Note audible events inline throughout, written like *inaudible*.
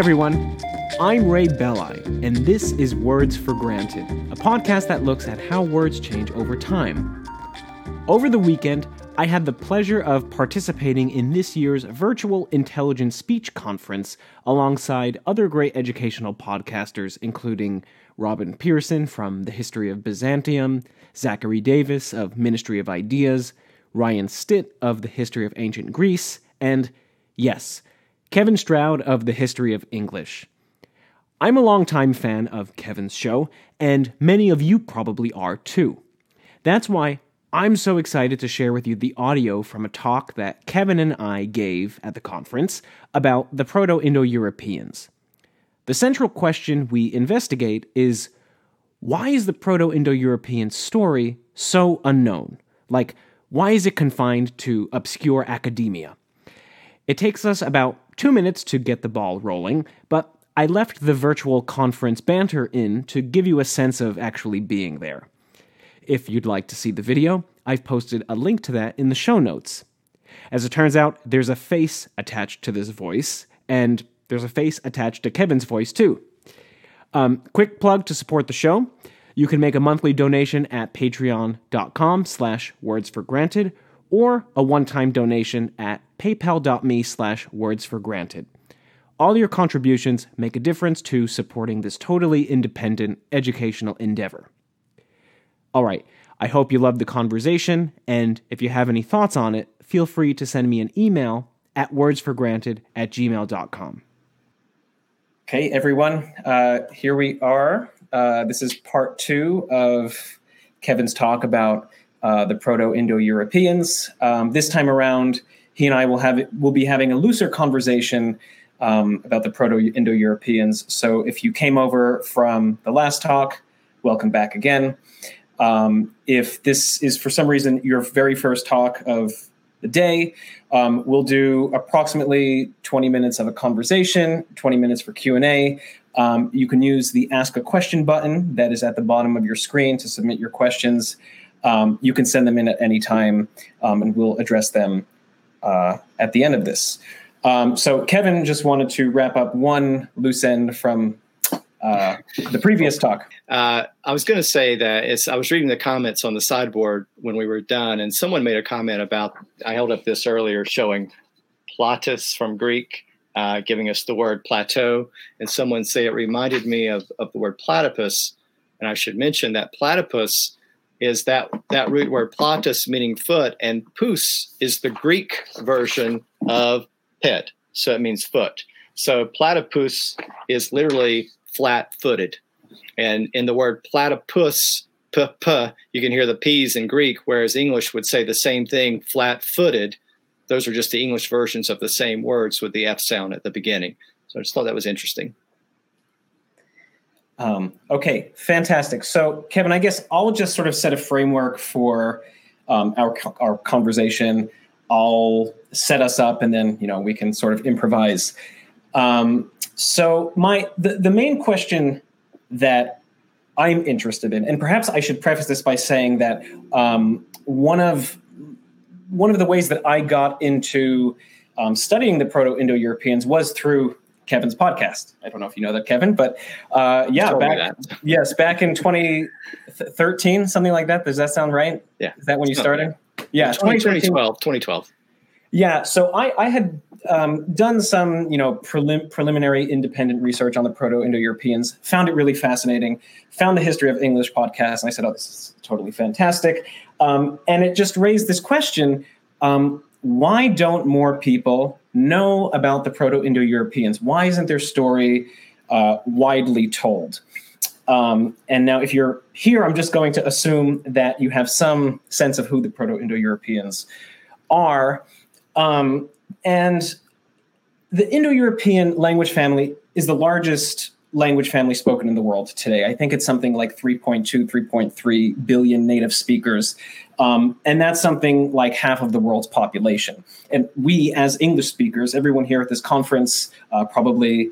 everyone. I'm Ray Belli, and this is Words for Granted, a podcast that looks at how words change over time. Over the weekend, I had the pleasure of participating in this year's virtual intelligent speech conference alongside other great educational podcasters, including Robin Pearson from The History of Byzantium, Zachary Davis of Ministry of Ideas, Ryan Stitt of The History of Ancient Greece, and, yes, Kevin Stroud of The History of English. I'm a longtime fan of Kevin's show, and many of you probably are too. That's why I'm so excited to share with you the audio from a talk that Kevin and I gave at the conference about the Proto Indo Europeans. The central question we investigate is why is the Proto Indo European story so unknown? Like, why is it confined to obscure academia? It takes us about two minutes to get the ball rolling, but I left the virtual conference banter in to give you a sense of actually being there. If you'd like to see the video, I've posted a link to that in the show notes. As it turns out, there's a face attached to this voice, and there's a face attached to Kevin's voice too. Um, quick plug to support the show. You can make a monthly donation at patreon.com slash words for granted or a one-time donation at paypal.me slash words for granted. All your contributions make a difference to supporting this totally independent educational endeavor. All right, I hope you loved the conversation, and if you have any thoughts on it, feel free to send me an email at wordsforgranted at gmail.com. Okay, everyone, uh, here we are. Uh, this is part two of Kevin's talk about uh, the Proto Indo Europeans. Um, this time around, he and I will have will be having a looser conversation um, about the Proto Indo Europeans. So if you came over from the last talk, welcome back again. Um, if this is for some reason your very first talk of the day, um, we'll do approximately 20 minutes of a conversation, 20 minutes for Q&A. Um, you can use the Ask a Question button that is at the bottom of your screen to submit your questions. Um, you can send them in at any time, um, and we'll address them uh, at the end of this. Um, so Kevin just wanted to wrap up one loose end from uh, the previous talk. Uh, I was going to say that I was reading the comments on the sideboard when we were done, and someone made a comment about. I held up this earlier showing platus from Greek, uh, giving us the word plateau, and someone say it reminded me of, of the word platypus. And I should mention that platypus is that that root word platus meaning foot, and pus is the Greek version of pet, so it means foot. So platypus is literally flat footed. And in the word platypus, p, p, you can hear the P's in Greek, whereas English would say the same thing, flat footed. Those are just the English versions of the same words with the F sound at the beginning. So I just thought that was interesting. Um, okay, fantastic. So, Kevin, I guess I'll just sort of set a framework for um, our our conversation. I'll set us up, and then you know we can sort of improvise. Um, so my the, the main question that I'm interested in, and perhaps I should preface this by saying that um, one of one of the ways that I got into um, studying the Proto-Indo-Europeans was through Kevin's podcast. I don't know if you know that, Kevin, but uh, yeah, back yes, back in 2013, something like that. Does that sound right? Yeah, is that when you started? Yeah, 2012. 2012. Yeah, so I, I had um, done some, you know, prelim- preliminary independent research on the Proto-Indo-Europeans. Found it really fascinating. Found the History of English podcast, and I said, "Oh, this is totally fantastic." Um, and it just raised this question: um, Why don't more people know about the Proto-Indo-Europeans? Why isn't their story uh, widely told? Um, and now, if you're here, I'm just going to assume that you have some sense of who the Proto-Indo-Europeans are. Um, and the Indo European language family is the largest language family spoken in the world today. I think it's something like 3.2, 3.3 billion native speakers. Um, and that's something like half of the world's population. And we, as English speakers, everyone here at this conference, uh, probably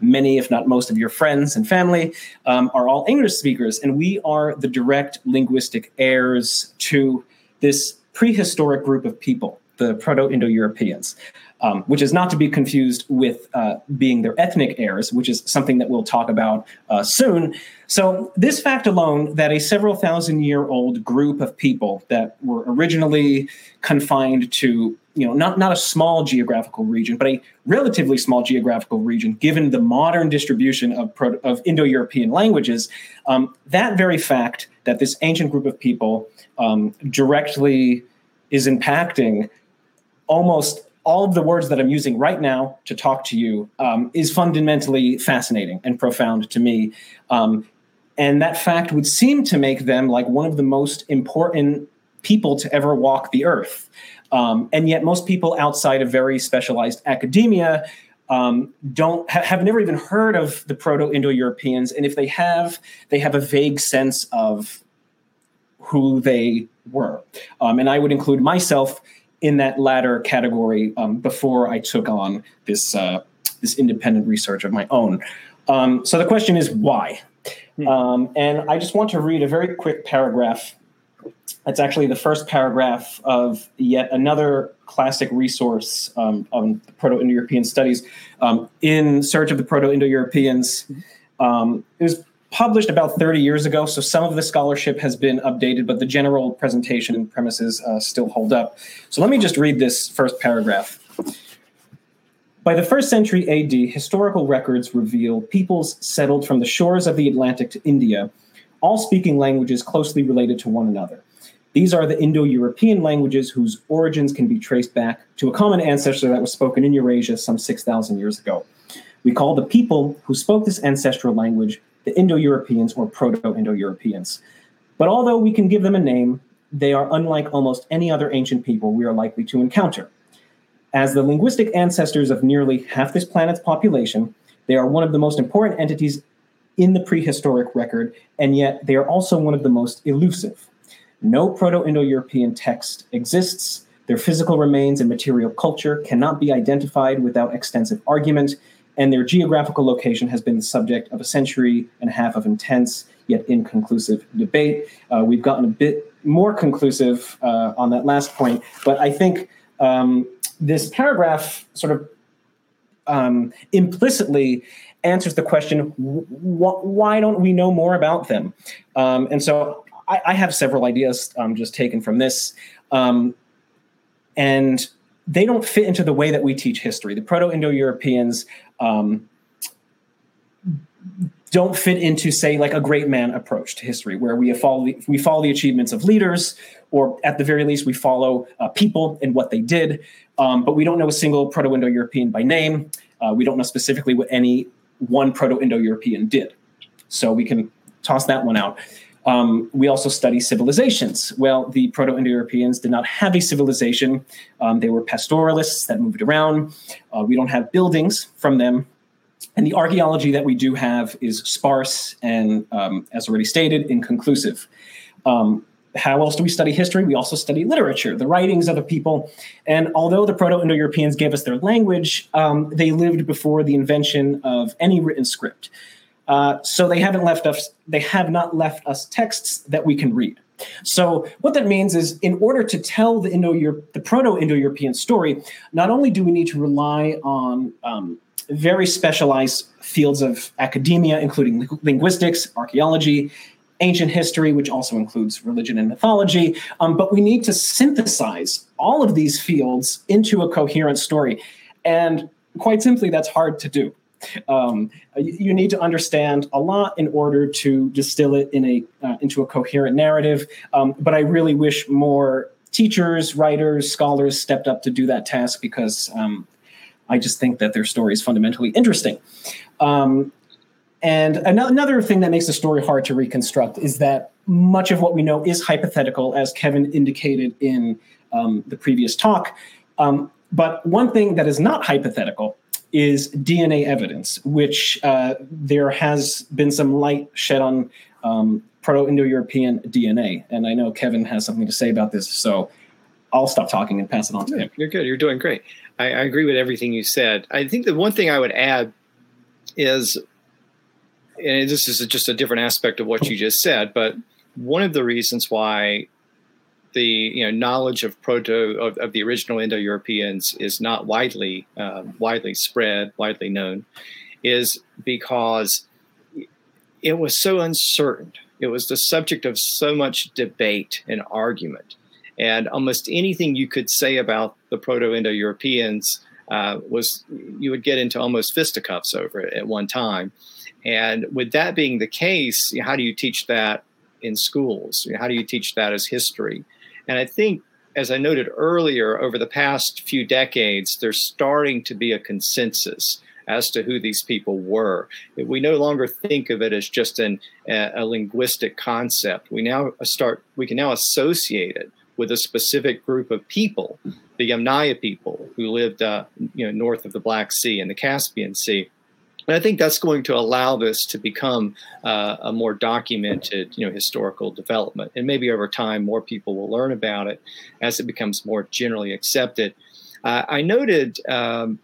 many, if not most of your friends and family, um, are all English speakers. And we are the direct linguistic heirs to this prehistoric group of people the Proto Indo Europeans. Um, which is not to be confused with uh, being their ethnic heirs, which is something that we'll talk about uh, soon. So, this fact alone that a several thousand year old group of people that were originally confined to you know not, not a small geographical region but a relatively small geographical region given the modern distribution of, Pro- of indo-european languages um, that very fact that this ancient group of people um, directly is impacting almost all of the words that I'm using right now to talk to you um, is fundamentally fascinating and profound to me. Um, and that fact would seem to make them like one of the most important people to ever walk the earth. Um, and yet, most people outside of very specialized academia um, don't ha- have never even heard of the Proto-Indo-Europeans, and if they have, they have a vague sense of who they were. Um, and I would include myself in that latter category um, before I took on this uh, this independent research of my own. Um, so the question is why, hmm. um, and I just want to read a very quick paragraph. It's actually the first paragraph of yet another classic resource um, on Proto-Indo-European studies, um, in search of the Proto-Indo-Europeans. Um, it was published about 30 years ago, so some of the scholarship has been updated, but the general presentation and premises uh, still hold up. So let me just read this first paragraph. By the first century AD, historical records reveal peoples settled from the shores of the Atlantic to India, all speaking languages closely related to one another. These are the Indo European languages whose origins can be traced back to a common ancestor that was spoken in Eurasia some 6,000 years ago. We call the people who spoke this ancestral language the Indo Europeans or Proto Indo Europeans. But although we can give them a name, they are unlike almost any other ancient people we are likely to encounter. As the linguistic ancestors of nearly half this planet's population, they are one of the most important entities in the prehistoric record, and yet they are also one of the most elusive. No Proto Indo European text exists. Their physical remains and material culture cannot be identified without extensive argument, and their geographical location has been the subject of a century and a half of intense yet inconclusive debate. Uh, we've gotten a bit more conclusive uh, on that last point, but I think um, this paragraph sort of um, implicitly answers the question wh- why don't we know more about them? Um, and so I, I, have several ideas um, just taken from this. Um, and they don't fit into the way that we teach history. The Proto Indo Europeans um, don't fit into, say, like a great man approach to history, where we follow the, we follow the achievements of leaders, or at the very least, we follow uh, people and what they did. Um, but we don't know a single Proto Indo European by name. Uh, we don't know specifically what any one Proto Indo European did. So we can toss that one out. Um, we also study civilizations. Well, the Proto Indo Europeans did not have a civilization. Um, they were pastoralists that moved around. Uh, we don't have buildings from them. And the archaeology that we do have is sparse and, um, as already stated, inconclusive. Um, how else do we study history? We also study literature, the writings of the people. And although the Proto Indo Europeans gave us their language, um, they lived before the invention of any written script. Uh, so they haven't left us. They have not left us texts that we can read. So what that means is, in order to tell the Indo the Proto-Indo-European story, not only do we need to rely on um, very specialized fields of academia, including linguistics, archaeology, ancient history, which also includes religion and mythology, um, but we need to synthesize all of these fields into a coherent story. And quite simply, that's hard to do. Um, you, need to understand a lot in order to distill it in a uh, into a coherent narrative. Um, but I really wish more teachers, writers, scholars stepped up to do that task because um, I just think that their story is fundamentally interesting. Um, and another thing that makes the story hard to reconstruct is that much of what we know is hypothetical, as Kevin indicated in um, the previous talk. Um, but one thing that is not hypothetical is DNA evidence, which uh, there has been some light shed on um, Proto Indo European DNA. And I know Kevin has something to say about this, so I'll stop talking and pass it on to him. You're good. You're doing great. I, I agree with everything you said. I think the one thing I would add is, and this is just a different aspect of what you just said, but one of the reasons why the you know knowledge of proto of, of the original Indo-Europeans is not widely um, widely spread, widely known, is because it was so uncertain. It was the subject of so much debate and argument, and almost anything you could say about the Proto-Indo-Europeans uh, was you would get into almost fisticuffs over it at one time. And with that being the case, how do you teach that in schools? How do you teach that as history? And I think, as I noted earlier, over the past few decades, there's starting to be a consensus as to who these people were. We no longer think of it as just an, a, linguistic concept. We now start, we can now associate it with a specific group of people, the Yamnaya people who lived, uh, you know, north of the Black Sea and the Caspian Sea. And I think that's going to allow this to become uh, a more documented, you know, historical development. And maybe over time, more people will learn about it as it becomes more generally accepted. Uh, I noted um,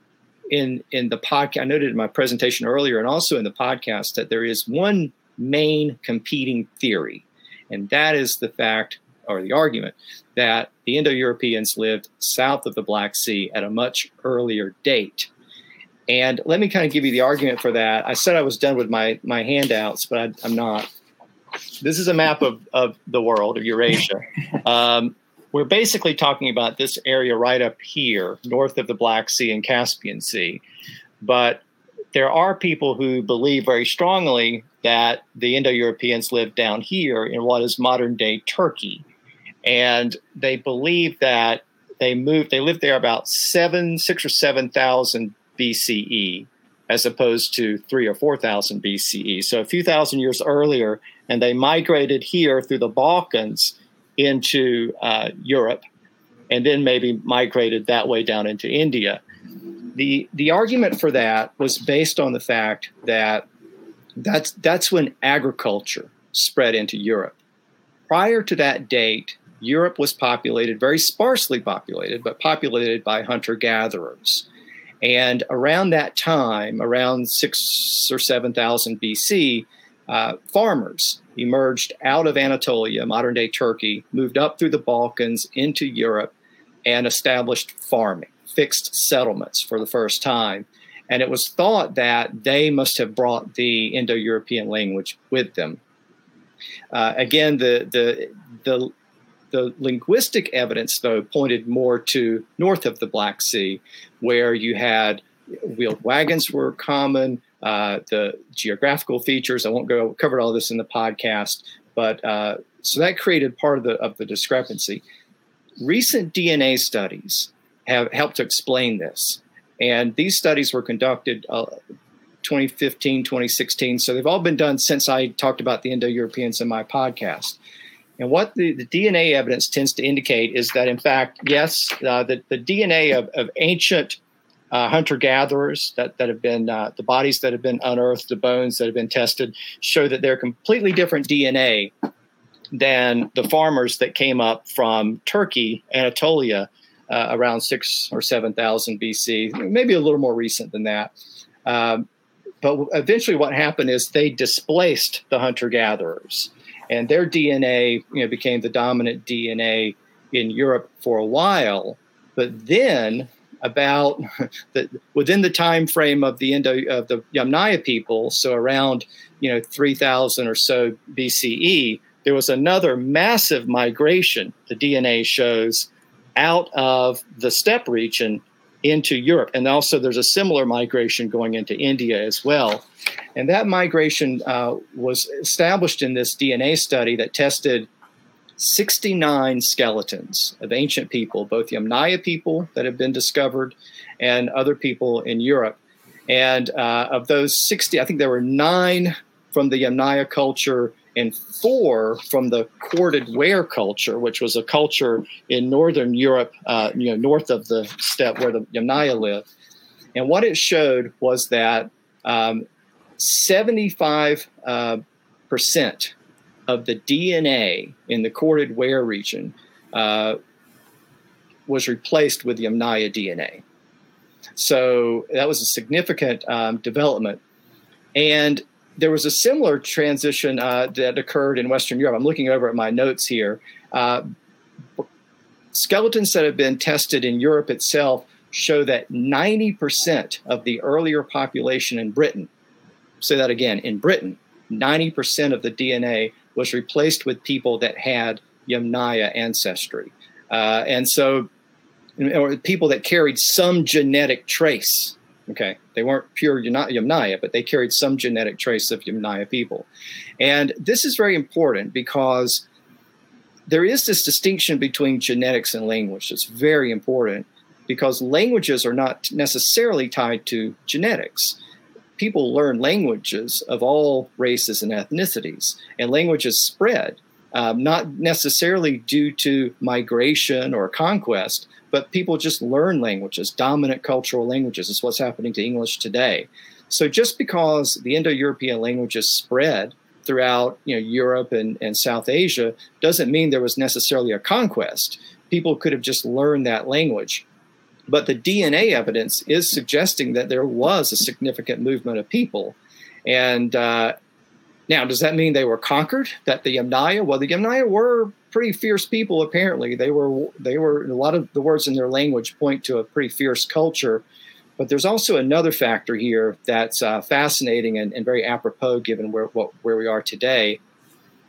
in in the podcast, I noted in my presentation earlier, and also in the podcast, that there is one main competing theory, and that is the fact or the argument that the Indo-Europeans lived south of the Black Sea at a much earlier date. And let me kind of give you the argument for that. I said I was done with my my handouts, but I, am not. This is a map of, of the world of Eurasia. *laughs* Um, we're basically talking about this area right up here, north of the Black Sea and Caspian Sea. But there are people who believe very strongly that the Indo Europeans lived down here in what is modern day Turkey. And they believe that they moved, they lived there about seven, six or 7,000 BCE as opposed to three or 4,000 BCE. So a few thousand years earlier, and they migrated here through the Balkans into uh, Europe, and then maybe migrated that way down into India. The, the argument for that was based on the fact that that's, that's when agriculture spread into Europe. Prior to that date, Europe was populated, very sparsely populated, but populated by hunter gatherers. And around that time, around six or 7,000 BC, uh, farmers emerged out of Anatolia, modern day Turkey, moved up through the Balkans into Europe, and established farming, fixed settlements for the first time. And it was thought that they must have brought the Indo European language with them. Uh, again, the, the, the the linguistic evidence, though, pointed more to north of the Black Sea, where you had wheeled wagons were common. Uh, the geographical features, I won't go cover all this in the podcast, but uh, so that created part of the of the discrepancy. Recent DNA studies have helped to explain this, and these studies were conducted. Uh, 2015, 2016. So they've all been done since I talked about the Indo Europeans in my podcast. And what the, the DNA evidence tends to indicate is that, in fact, yes, uh, the, the DNA of, of ancient uh, hunter gatherers that, that have been, uh, the bodies that have been unearthed, the bones that have been tested, show that they're completely different DNA than the farmers that came up from Turkey, Anatolia, uh, around six or 7,000 BC, maybe a little more recent than that. Um, but eventually, what happened is they displaced the hunter gatherers and their DNA you know, became the dominant DNA in Europe for a while. But then, about *laughs* the, within the time frame of the Indo of the Yamnaya people, so around you know 3000 or so BCE, there was another massive migration. The DNA shows out of the steppe region into Europe. And also, there's a similar migration going into India as well. And that migration uh, was established in this DNA study that tested 69 skeletons of ancient people, both Yamnaya people that have been discovered and other people in Europe. And uh, of those 60, I think there were nine from the Yamnaya culture and four from the corded ware culture, which was a culture in northern Europe, uh, you know, north of the steppe where the Yamnaya lived. And what it showed was that um, 75 uh, percent of the DNA in the corded ware region uh, was replaced with Yamnaya DNA. So that was a significant um, development. And there was a similar transition uh, that occurred in Western Europe. I'm looking over at my notes here. Uh, skeletons that have been tested in Europe itself show that 90% of the earlier population in Britain, say that again, in Britain, 90% of the DNA was replaced with people that had Yamnaya ancestry. Uh, and so, or people that carried some genetic trace. Okay, they weren't pure Yamnaya, but they carried some genetic trace of Yamnaya people. And this is very important because there is this distinction between genetics and language. It's very important because languages are not necessarily tied to genetics. People learn languages of all races and ethnicities, and languages spread, um, not necessarily due to migration or conquest, but people just learn languages. Dominant cultural languages is what's happening to English today. So just because the Indo European languages spread throughout you know, Europe and, and South Asia doesn't mean there was necessarily a conquest. People could have just learned that language. But the DNA evidence is suggesting that there was a significant movement of people. And uh, now, does that mean they were conquered? That the Yamnaya? Well, the Yamnaya were pretty fierce people. Apparently, they were. They were. A lot of the words in their language point to a pretty fierce culture. But there's also another factor here that's uh, fascinating and, and, very apropos given where what, where we are today,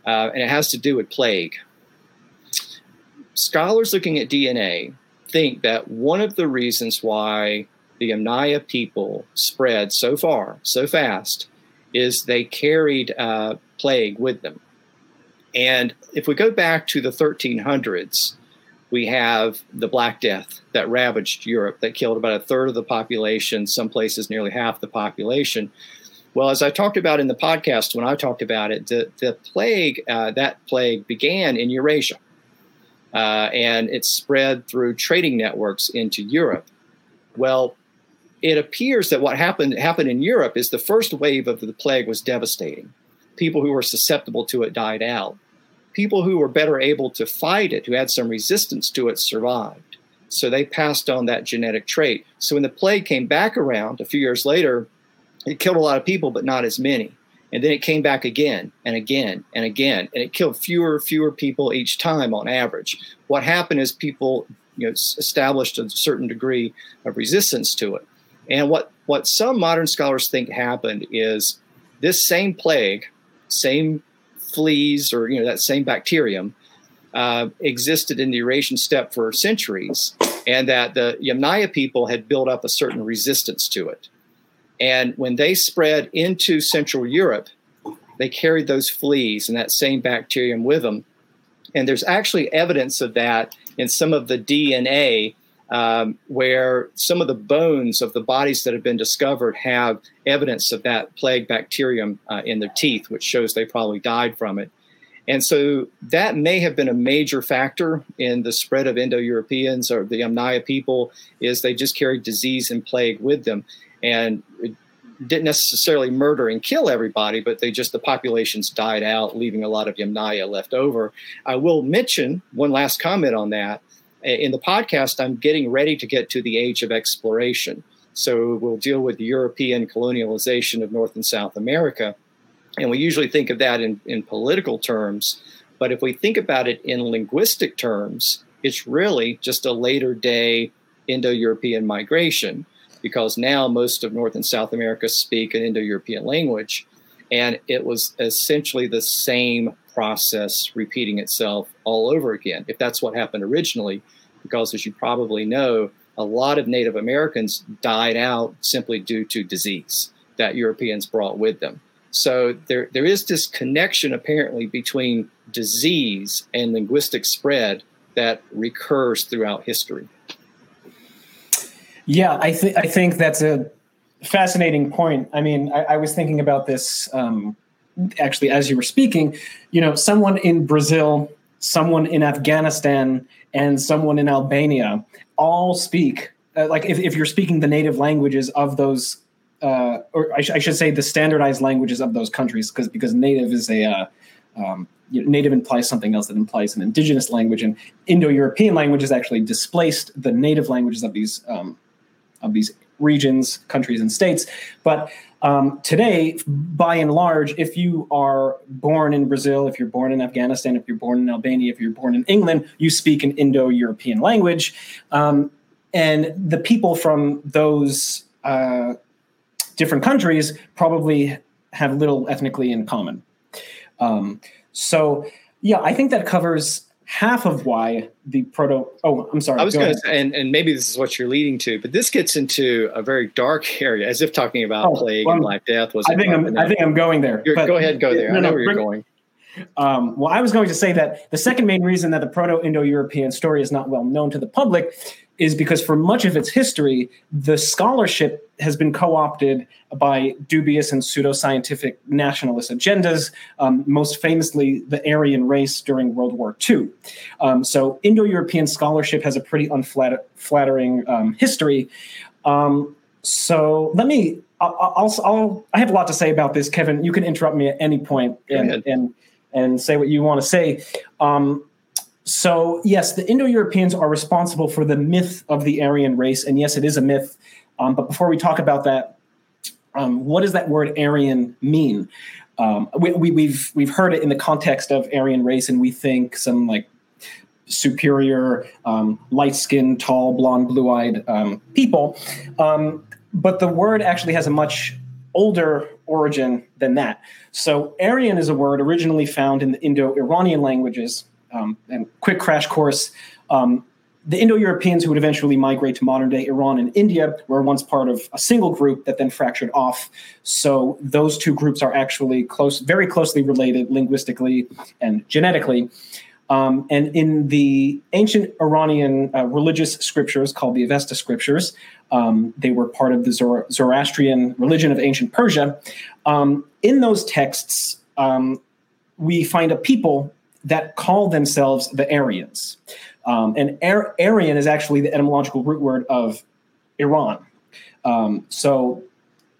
uh, and it has to do with plague. Scholars looking at DNA think that one of the reasons why the Yamnaya people spread so far, so fast, is they carried uh, plague with them. And if we go back to the 1300s, we have the Black Death that ravaged Europe, that killed about a third of the population, some places nearly half the population. Well, as I talked about in the podcast when I talked about it, the, the plague, uh, that plague began in Eurasia. Uh, and it spread through trading networks into Europe. Well, it appears that what happened happened in Europe is the first wave of the plague was devastating. People who were susceptible to it died out people who were better able to fight it, who had some resistance to it, survived. So they passed on that genetic trait. So when the plague came back around a few years later, it killed a lot of people, but not as many. And then it came back again and again and again, and it killed fewer fewer people each time on average. What happened is people you know, established a certain degree of resistance to it. And what, what some modern scholars think happened is this same plague, same fleas or you know that same bacterium uh, existed in the Eurasian steppe for centuries, and that the Yamnaya people had built up a certain resistance to it. And when they spread into Central Europe, they carried those fleas and that same bacterium with them. And there's actually evidence of that in some of the DNA um, where some of the bones of the bodies that have been discovered have evidence of that plague bacterium uh, in their teeth, which shows they probably died from it. And so that may have been a major factor in the spread of Indo-Europeans or the Yamnaya people, is they just carried disease and plague with them, and didn't necessarily murder and kill everybody, but they just the populations died out, leaving a lot of Yamnaya left over. I will mention one last comment on that in the podcast, I'm getting ready to get to the age of exploration. So we'll deal with European colonialization of North and South America. And we usually think of that in, in political terms. But if we think about it in linguistic terms, it's really just a later day Indo European migration because now most of North and South America speak an Indo European language. And it was essentially the same process repeating itself all over again, if that's what happened originally. Because as you probably know, a lot of Native Americans died out simply due to disease that Europeans brought with them. So there, there is this connection apparently between disease and linguistic spread that recurs throughout history. Yeah, I think I think that's a fascinating point. I mean, I, I was thinking about this um, actually as you were speaking, you know, someone in Brazil, someone in Afghanistan, and someone in Albania all speak uh, like if, if you're speaking the native languages of those uh, or I, sh- I, should say the standardized languages of those countries because because native is a uh, um, you know, native implies something else that implies an indigenous language and indo-european languages actually displaced the native languages of these um, of these regions countries and states but Um, today, by and large, if you are born in Brazil, if you're born in Afghanistan, if you're born in Albania, if you're born in England, you speak an Indo European language. Um, and the people from those uh, different countries probably have little ethnically in common. Um, so, yeah, I think that covers half of why the proto oh i'm sorry i was going to say and, and maybe this is what you're leading to but this gets into a very dark *laughs* area as if talking about oh, plague well, and life death was i think i'm i think i'm going there go ahead go there. no, i know no, where you're going. Um, well i was going to say that the second main reason that the proto-indo-european story is not well known to the public is because for much of its history, the scholarship has been co opted by dubious and pseudoscientific nationalist agendas, um, most famously the Aryan race during World War II. Um, so, Indo European scholarship has a pretty unflattering um, history. Um, so, let me, I'll, I'll, I'll, i have a lot to say about this, Kevin. You can interrupt me at any point and, and, and say what you want to say. Um, so, yes, the Indo Europeans are responsible for the myth of the Aryan race. And yes, it is a myth. Um, but before we talk about that, um, what does that word Aryan mean? Um, we, have we, we've, we've heard it in the context of Aryan race, and we think some like superior, um, light skinned, tall, blonde, blue eyed um, people. Um, but the word actually has a much older origin than that. So, Aryan is a word originally found in the Indo Iranian languages um, and quick crash course. Um, the Indo Europeans who would eventually migrate to modern day Iran and India were once part of a single group that then fractured off. So those two groups are actually close, very closely related linguistically and genetically. Um, and in the ancient Iranian uh, religious scriptures called the Avesta scriptures, um, they were part of the Zoroastrian religion of ancient Persia. Um, in those texts, um, we find a people that call themselves the Aryans. Um, and Ar- Aryan is actually the etymological root word of Iran. Um, so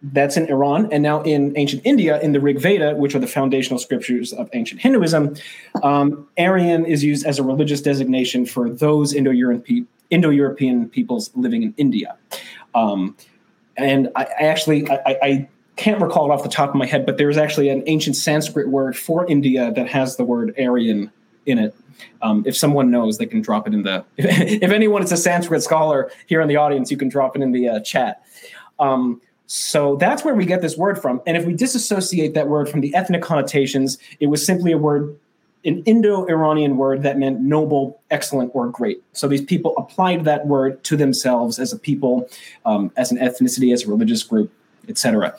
that's in Iran. And now in ancient India, in the Rig Veda, which are the foundational scriptures of ancient Hinduism, um, Aryan is used as a religious designation for those Indo European peoples living in India. Um, and I, I actually, I, I, can't recall it off the top of my head, but there's actually an ancient Sanskrit word for India that has the word Aryan in it. Um, if someone knows, they can drop it in the. If, *laughs* if, anyone is a Sanskrit scholar here in the audience, you can drop it in the uh, chat. Um, so that's where we get this word from. And if we disassociate that word from the ethnic connotations, it was simply a word, an Indo Iranian word that meant noble, excellent, or great. So these people applied that word to themselves as a people, um, as an ethnicity, as a religious group etc.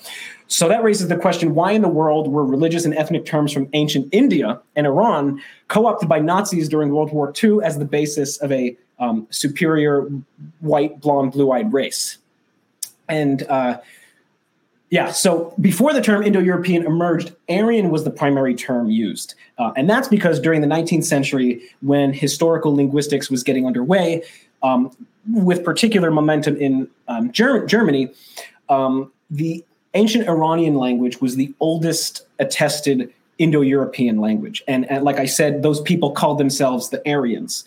So that raises the question why in the world were religious and ethnic terms from ancient India and Iran co opted by Nazis during World War II as the basis of a um, superior white, blonde, blue eyed race? And uh, yeah, so before the term Indo European emerged, Aryan was the primary term used. Uh, and that's because during the 19th century, when historical linguistics was getting underway, um, with particular momentum in um, Ger- Germany, um, the ancient Iranian language was the oldest attested Indo European language. And, and, like I said, those people called themselves the Aryans.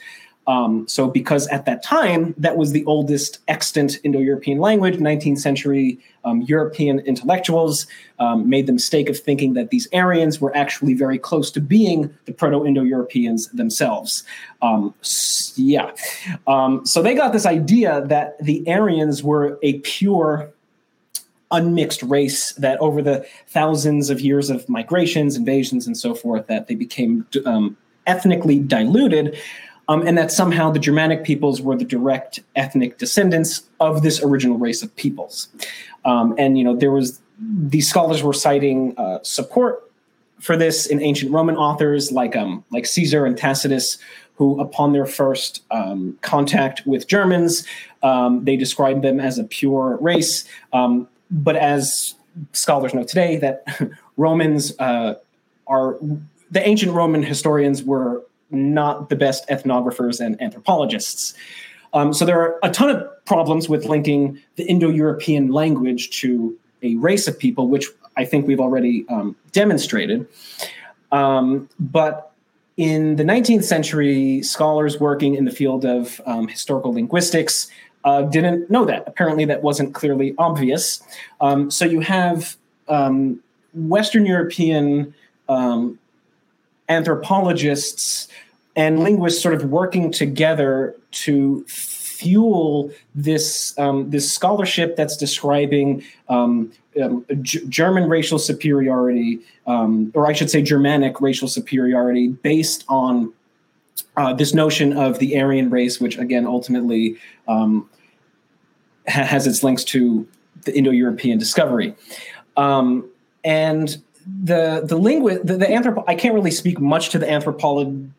Um, so, because at that time, that was the oldest extant Indo European language, 19th century um, European intellectuals um, made the mistake of thinking that these Aryans were actually very close to being the Proto Indo Europeans themselves. Um, yeah. Um, so, they got this idea that the Aryans were a pure unmixed race that over the thousands of years of migrations, invasions, and so forth, that they became um, ethnically diluted, um, and that somehow the Germanic peoples were the direct ethnic descendants of this original race of peoples. Um, and you know, there was these scholars were citing uh, support for this in ancient Roman authors like um, like Caesar and Tacitus, who, upon their first um, contact with Germans, um, they described them as a pure race. Um, but as scholars know today, that *laughs* Romans uh, are the ancient Roman historians were not the best ethnographers and anthropologists. Um, so there are a ton of problems with linking the Indo-European language to a race of people, which I think we've already um, demonstrated. Um, but in the 19th century, scholars working in the field of um, historical linguistics uh, didn't know that. Apparently, that wasn't clearly obvious. Um, so you have um, Western European um, anthropologists and linguists sort of working together to fuel this um, this scholarship that's describing um, um, G- German racial superiority, or I should say Germanic racial superiority, based on uh, this notion of the Aryan race, which again ultimately um, ha- has its links to the Indo-European discovery, um, and the the linguist the, the anthrop I can't really speak much to the anthropology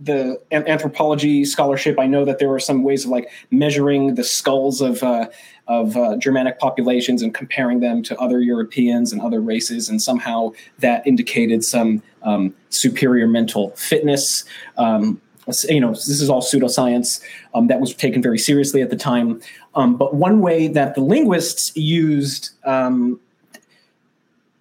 the anthropology scholarship, I know that there were some ways of like measuring the skulls of uh, of uh, Germanic populations and comparing them to other Europeans and other races, and somehow that indicated some um, superior mental fitness. Um, you know, this is all pseudoscience um, that was taken very seriously at the time. Um, but one way that the linguists used um,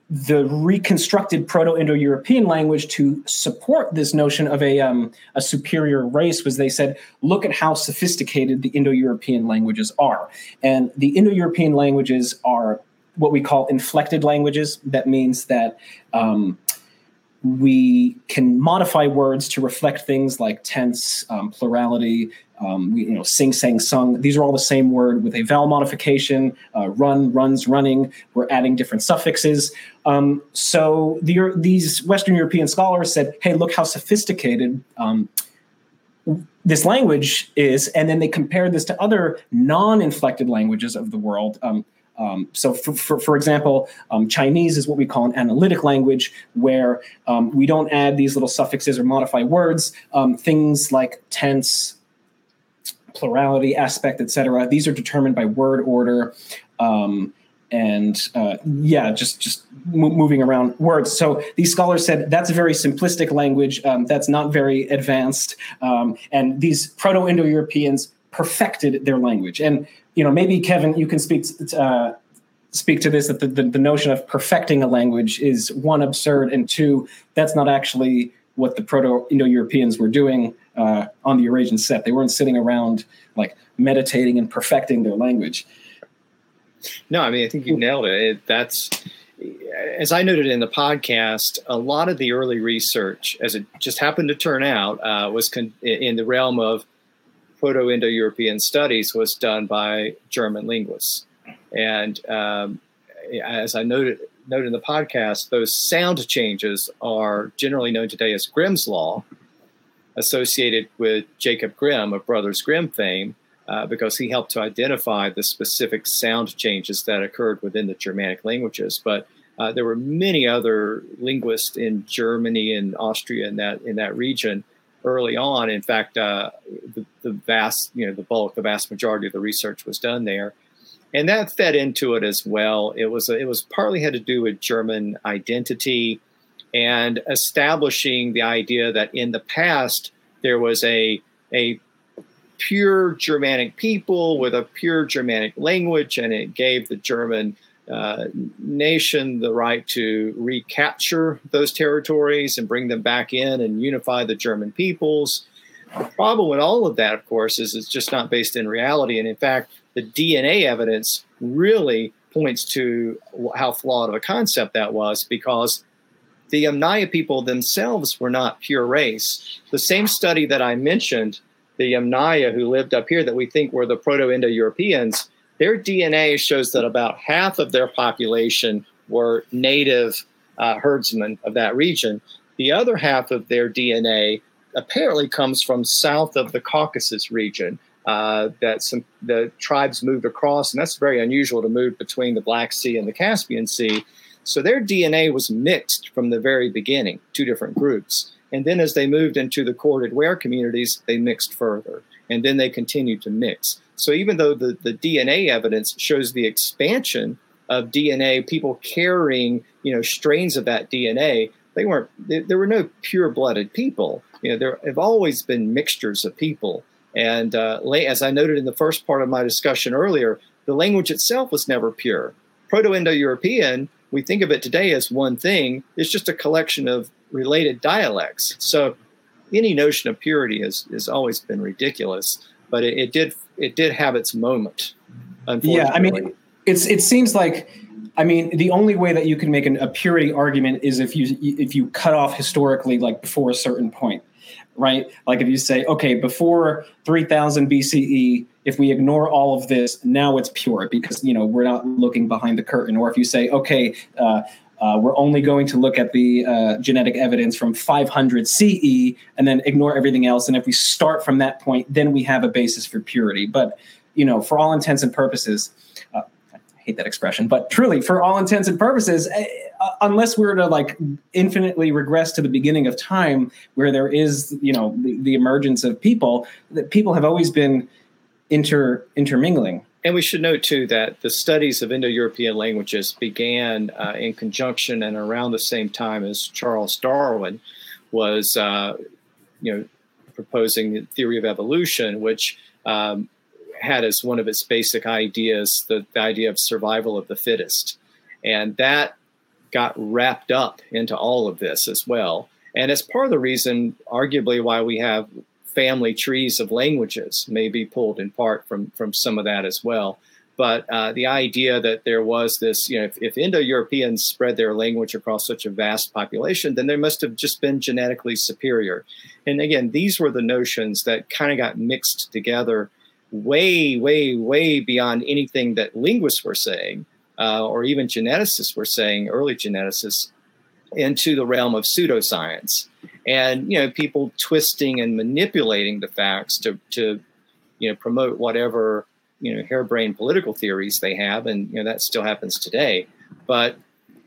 the reconstructed Proto-Indo-European language to support this notion of a um, a superior race was they said, look at how sophisticated the Indo-European languages are, and the Indo-European languages are what we call inflected languages. That means that um, we can modify words to reflect things like tense, um, plurality, um, you know, sing, sang, sung. These are all the same word with a vowel modification. Uh, run, runs, running. We're adding different suffixes. Um, so the, these Western European scholars said, "Hey, look how sophisticated." Um, this language is, and then they compared this to other non-inflected languages of the world. Um, um, so, for, for, for example, um, Chinese is what we call an analytic language, where um, we don't add these little suffixes or modify words. Um, things like tense, plurality, aspect, etc. These are determined by word order, um, and uh, yeah, just just mo- moving around words. So these scholars said that's a very simplistic language. Um, that's not very advanced, and these Proto-Indo-Europeans perfected their language. And you know, maybe Kevin, you can speak. Uh, speak to this that the, the, the notion of perfecting a language is one absurd and two that's not actually what the proto-indo-europeans were doing uh, on the Eurasian steppe. They weren't sitting around like meditating and perfecting their language. No, I mean, I think you nailed it. it. That's, as I noted in the podcast, a lot of the early research, as it just happened to turn out, uh, was con- in the realm of Proto Indo European studies, was done by German linguists. And um, as I noted, noted in the podcast, those sound changes are generally known today as Grimm's Law, associated with Jacob Grimm of Brothers Grimm fame, uh, because he helped to identify the specific sound changes that occurred within the Germanic languages. But uh, there were many other linguists in Germany and Austria in that in that region early on. In fact, uh, the, the, vast, you know, the bulk, the vast majority of the research was done there, and that fed into it as well. It was it was partly had to do with German identity and establishing the idea that in the past there was a a pure Germanic people with a pure Germanic language, and it gave the German uh, nation the right to recapture those territories and bring them back in and unify the German peoples. The problem with all of that, of course, is it's just not based in reality. And in fact, the DNA evidence really points to how flawed of a concept that was because the Yamnaya people themselves were not pure race. The same study that I mentioned, the Yamnaya who lived up here that we think were the Proto Indo Europeans, their DNA shows that about half of their population were native uh, herdsmen of that region. The other half of their DNA apparently comes from south of the Caucasus region. Uh, that some the tribes moved across, and that's very unusual to move between the Black Sea and the Caspian Sea. So their DNA was mixed from the very beginning, two different groups. And then as they moved into the corded ware communities, they mixed further. And then they continued to mix. So even though the, the DNA evidence shows the expansion of DNA, people carrying, you know, strains of that DNA, they weren't, they, there were no pure blooded people. You know, there have always been mixtures of people. And uh, as I noted in the first part of my discussion earlier, the language itself was never pure. Proto Indo European we think of it today as one thing. It's just a collection of related dialects. So any notion of purity has, has always been ridiculous, but it, it did it did have its moment. Yeah, I mean, it's it seems like I mean, the only way that you can make an, a purity argument is if you if you cut off historically, like before a certain point, right? Like if you say, okay, before 3000 BCE, if we ignore all of this, now it's pure because you know we're not looking behind the curtain. Or if you say, okay. Uh, uh, we're only going to look at the uh, genetic evidence from 500 CE and then ignore everything else. And if we start from that point, then we have a basis for purity. But you know, for all intents and purposes, uh, I hate that expression, but truly, for all intents and purposes, uh, uh, unless we are to like infinitely regress to the beginning of time, where there is, you know, the, the emergence of people, that people have always been inter intermingling. And we should note too that the studies of Indo-European languages began uh, in conjunction and around the same time as Charles Darwin was, uh, you know, proposing the theory of evolution, which um, had as one of its basic ideas the, the idea of survival of the fittest. And that got wrapped up into all of this as well. And it's part of the reason, arguably, why we have family trees of languages, may be pulled in part from, from some of that as well. But uh, the idea that there was this, you know, if, if Indo Europeans spread their language across such a vast population, then they must have just been genetically superior. And again, these were the notions that kind of got mixed together way, way, way beyond anything that linguists were saying, uh, or even geneticists were saying, early geneticists, into the realm of pseudoscience. And you know, people twisting and manipulating the facts to to you know promote whatever you know harebrained political theories they have, and you know that still happens today. But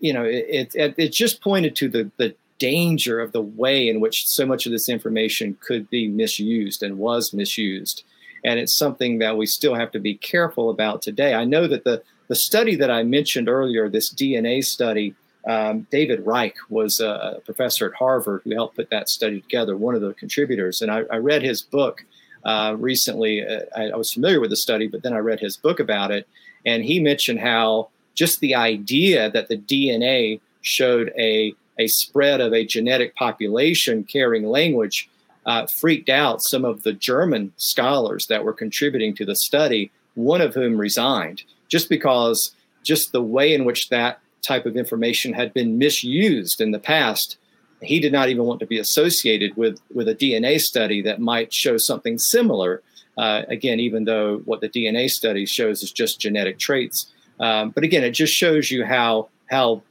you know, it it, it just pointed to the the danger of the way in which so much of this information could be misused and was misused and it's something that we still have to be careful about today. I know that the the study that I mentioned earlier, this DNA study, um, David Reich was a professor at Harvard who helped put that study together, one of the contributors, and I, I read his book uh, recently. Uh, I, I was familiar with the study, but then I read his book about it, and he mentioned how just the idea that the DNA showed a a spread of a genetic population carrying language uh, freaked out some of the German scholars that were contributing to the study, one of whom resigned. Just because just the way in which that type of information had been misused in the past. He did not even want to be associated with, with a DNA study that might show something similar. Uh, again, even though what the DNA study shows is just genetic traits. Um, but again, it just shows you how how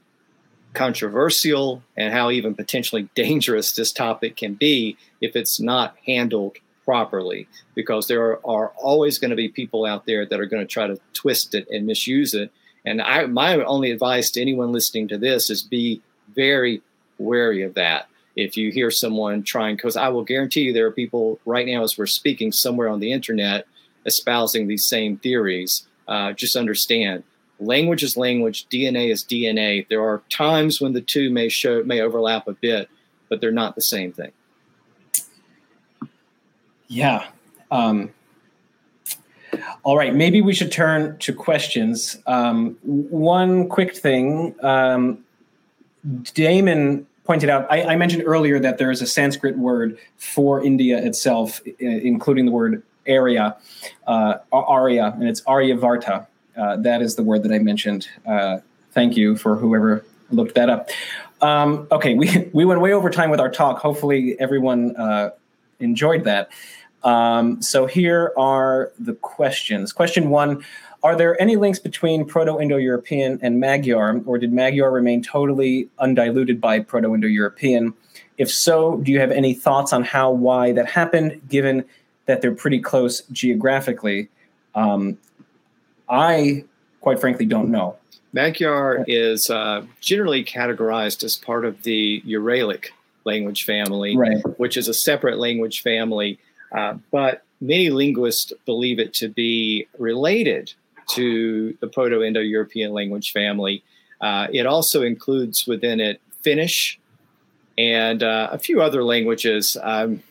controversial and how even potentially dangerous this topic can be if it's not handled properly because there are, are always going to be people out there that are going to try to twist it and misuse it and I, my only advice to anyone listening to this is be very wary of that if you hear someone trying because i will guarantee you there are people right now as we're speaking somewhere on the internet espousing these same theories uh, just understand language is language, DNA is DNA. There are times when the two may show may overlap a bit, but they're not the same thing. Yeah. Um, all right. Maybe we should turn to questions. Um, one quick thing. Um, Damon pointed out, I, I, mentioned earlier that there is a Sanskrit word for India itself, including the word area, uh, Arya, and it's Aryavarta. Uh, that is the word that I mentioned. Uh, thank you for whoever looked that up. Um, okay, we, *laughs* we went way over time with our talk. Hopefully, everyone uh, enjoyed that. Um, so, here are the questions. Question one Are there any links between Proto Indo European and Magyar, or did Magyar remain totally undiluted by Proto Indo European? If so, do you have any thoughts on how, why that happened, given that they're pretty close geographically? Um, I, quite frankly, don't know. Magyar is uh, generally categorized as part of the Uralic language family, right. which is a separate language family. Uh, but many linguists believe it to be related to the Proto Indo European language family. Uh, it also includes within it Finnish and uh, a few other languages. Um,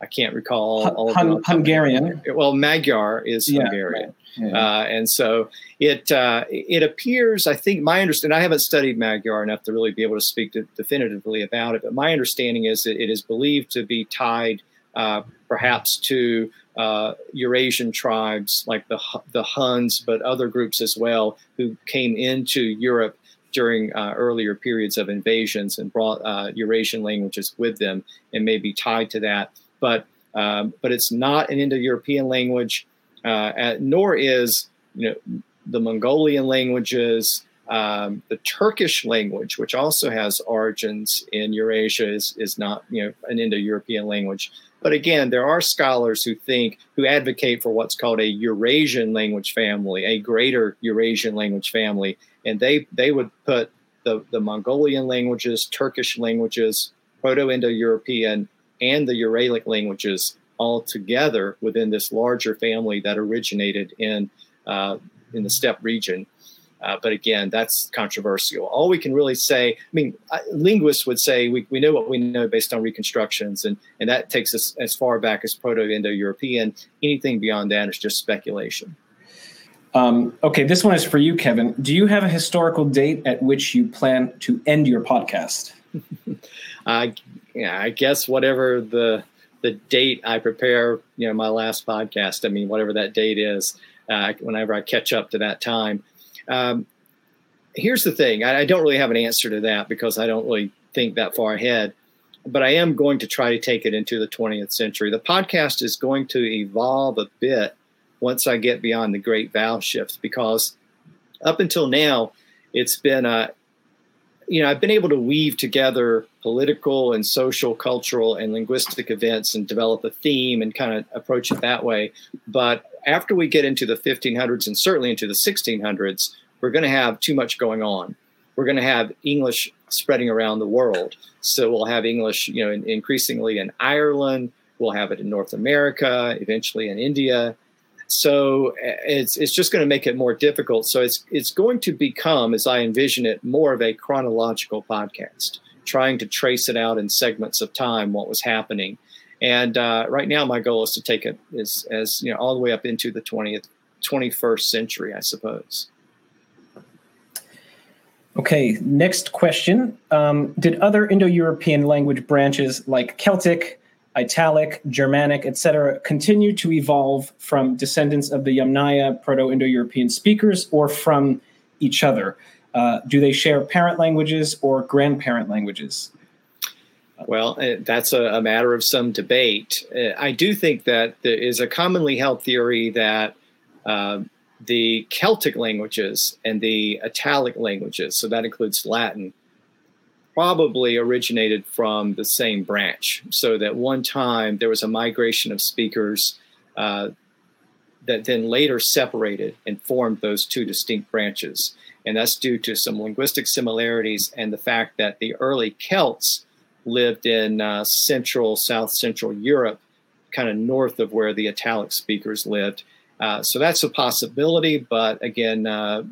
I can't recall all Hun- Hungarian. Well, Magyar is yeah, Hungarian. Right. Uh, and so it uh, it appears, I think, my understanding, I haven't studied Magyar enough to really be able to speak to, definitively about it, but my understanding is that it is believed to be tied uh, perhaps to uh, Eurasian tribes like the the Huns, but other groups as well who came into Europe during uh, earlier periods of invasions and brought uh, Eurasian languages with them and may be tied to that. But um, but it's not an Indo-European language, uh, at, nor is you know the Mongolian languages. Um, the Turkish language, which also has origins in Eurasia, is, is not you know an Indo-European language. But again, there are scholars who think, who advocate for what's called a Eurasian language family, a greater Eurasian language family, and they they would put the the Mongolian languages, Turkish languages, Proto-Indo-European, and the Uralic languages all together within this larger family that originated in uh, in the steppe region. Uh, but again, that's controversial. All we can really say, I mean, linguists would say we, we know what we know based on reconstructions, and, and that takes us as far back as Proto Indo European. Anything beyond that is just speculation. Um, okay, this one is for you, Kevin. Do you have a historical date at which you plan to end your podcast? *laughs* uh, yeah, I guess whatever the the date I prepare, you know, my last podcast. I mean, whatever that date is, uh, whenever I catch up to that time. Um, here's the thing I, I, don't really have an answer to that because I don't really think that far ahead, but I am going to try to take it into the 20th century. The podcast is going to evolve a bit once I get beyond the great vowel shifts because up until now, it's been a you know, I've been able to weave together political and social, cultural, and linguistic events and develop a theme and kind of approach it that way. But after we get into the 1500s and certainly into the 1600s, we're going to have too much going on. We're going to have English spreading around the world. So we'll have English, you know, increasingly in Ireland. We'll have it in North America, eventually in India. So it's it's just going to make it more difficult. So it's it's going to become, as I envision it, more of a chronological podcast, trying to trace it out in segments of time what was happening and uh, right now, my goal is to take it as, as you know all the way up into the twentieth, twenty first century, I suppose. Okay, next question. Um, did other Indo European language branches like Celtic, Italic, Germanic, etc., continue to evolve from descendants of the Yamnaya Proto Indo European speakers or from each other? Uh, do they share parent languages or grandparent languages? Well, uh, that's a, a, matter of some debate. Uh, I do think that there is a commonly held theory that uh, the Celtic languages and the Italic languages, so that includes Latin, probably originated from the same branch. So that one time there was a migration of speakers uh, that then later separated and formed those two distinct branches. And that's due to some linguistic similarities and the fact that the early Celts lived in uh, central, south central Europe, kind of north of where the Italic speakers lived. Uh, so that's a possibility, but again, uh,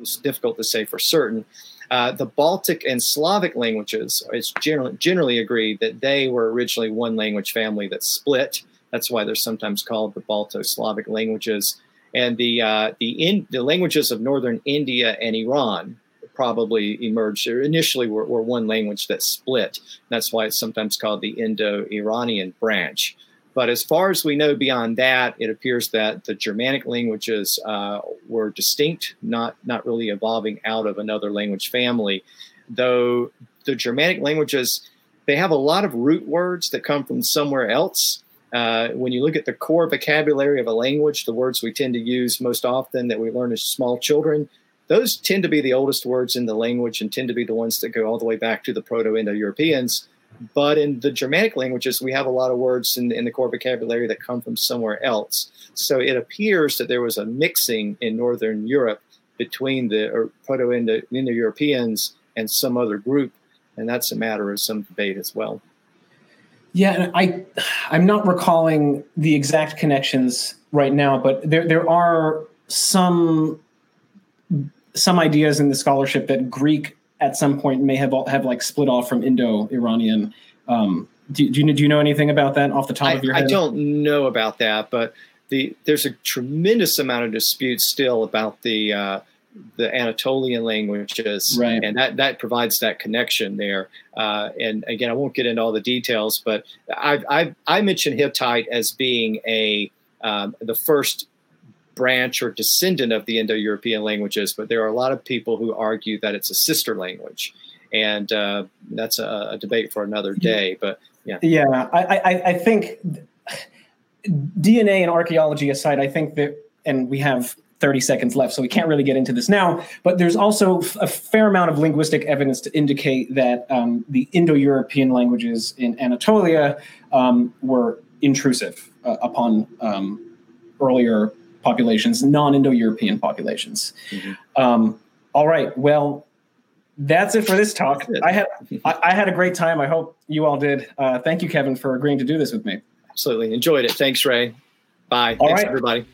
it's difficult to say for certain. Uh, the Baltic and Slavic languages, it's generally, generally agreed that they were originally one language family that split. That's why they're sometimes called the Balto-Slavic languages. And the uh, the in, the languages of northern India and Iran, probably emerged or initially were, were one language that split. That's why it's sometimes called the Indo Iranian branch. But as far as we know beyond that, it appears that the Germanic languages uh, were distinct, not, not really evolving out of another language family. Though the Germanic languages, they have a lot of root words that come from somewhere else. Uh, when you look at the core vocabulary of a language, the words we tend to use most often that we learn as small children, those tend to be the oldest words in the language and tend to be the ones that go all the way back to the Proto Indo Europeans. But in the Germanic languages, we have a lot of words in, in the core vocabulary that come from somewhere else. So it appears that there was a mixing in Northern Europe between the Proto Indo Europeans and some other group. And that's a matter of some debate as well. Yeah, I I'm not recalling the exact connections right now, but there there are some some ideas in the scholarship that Greek at some point may have have like split off from Indo-Iranian. Um, do, do, you do you know anything about that off the top I, of your head? I don't know about that, but the there's a tremendous amount of dispute still about the uh, the Anatolian languages, Right. and that that provides that connection there. Uh, and again, I won't get into all the details, but I I, I mentioned Hittite as being a um, the first branch or descendant of the Indo-European languages, but there are a lot of people who argue that it's a sister language, and uh, that's a, a debate for another day. But yeah, Yeah, I, I, I think *sighs* DNA and archaeology aside, I think that, and we have 30 seconds left, so we can't really get into this now. But there's also a fair amount of linguistic evidence to indicate that um, the Indo-European languages in Anatolia um, were intrusive uh, upon um, earlier populations, non-Indo-European populations. Mhm. Um, all right, well. That's it for this talk. I had I, I had a great time. I hope you all did. Uh, thank you, Kevin, for agreeing to do this with me. absolutely enjoyed it. Thanks, Ray. Bye. All Thanks, right. everybody.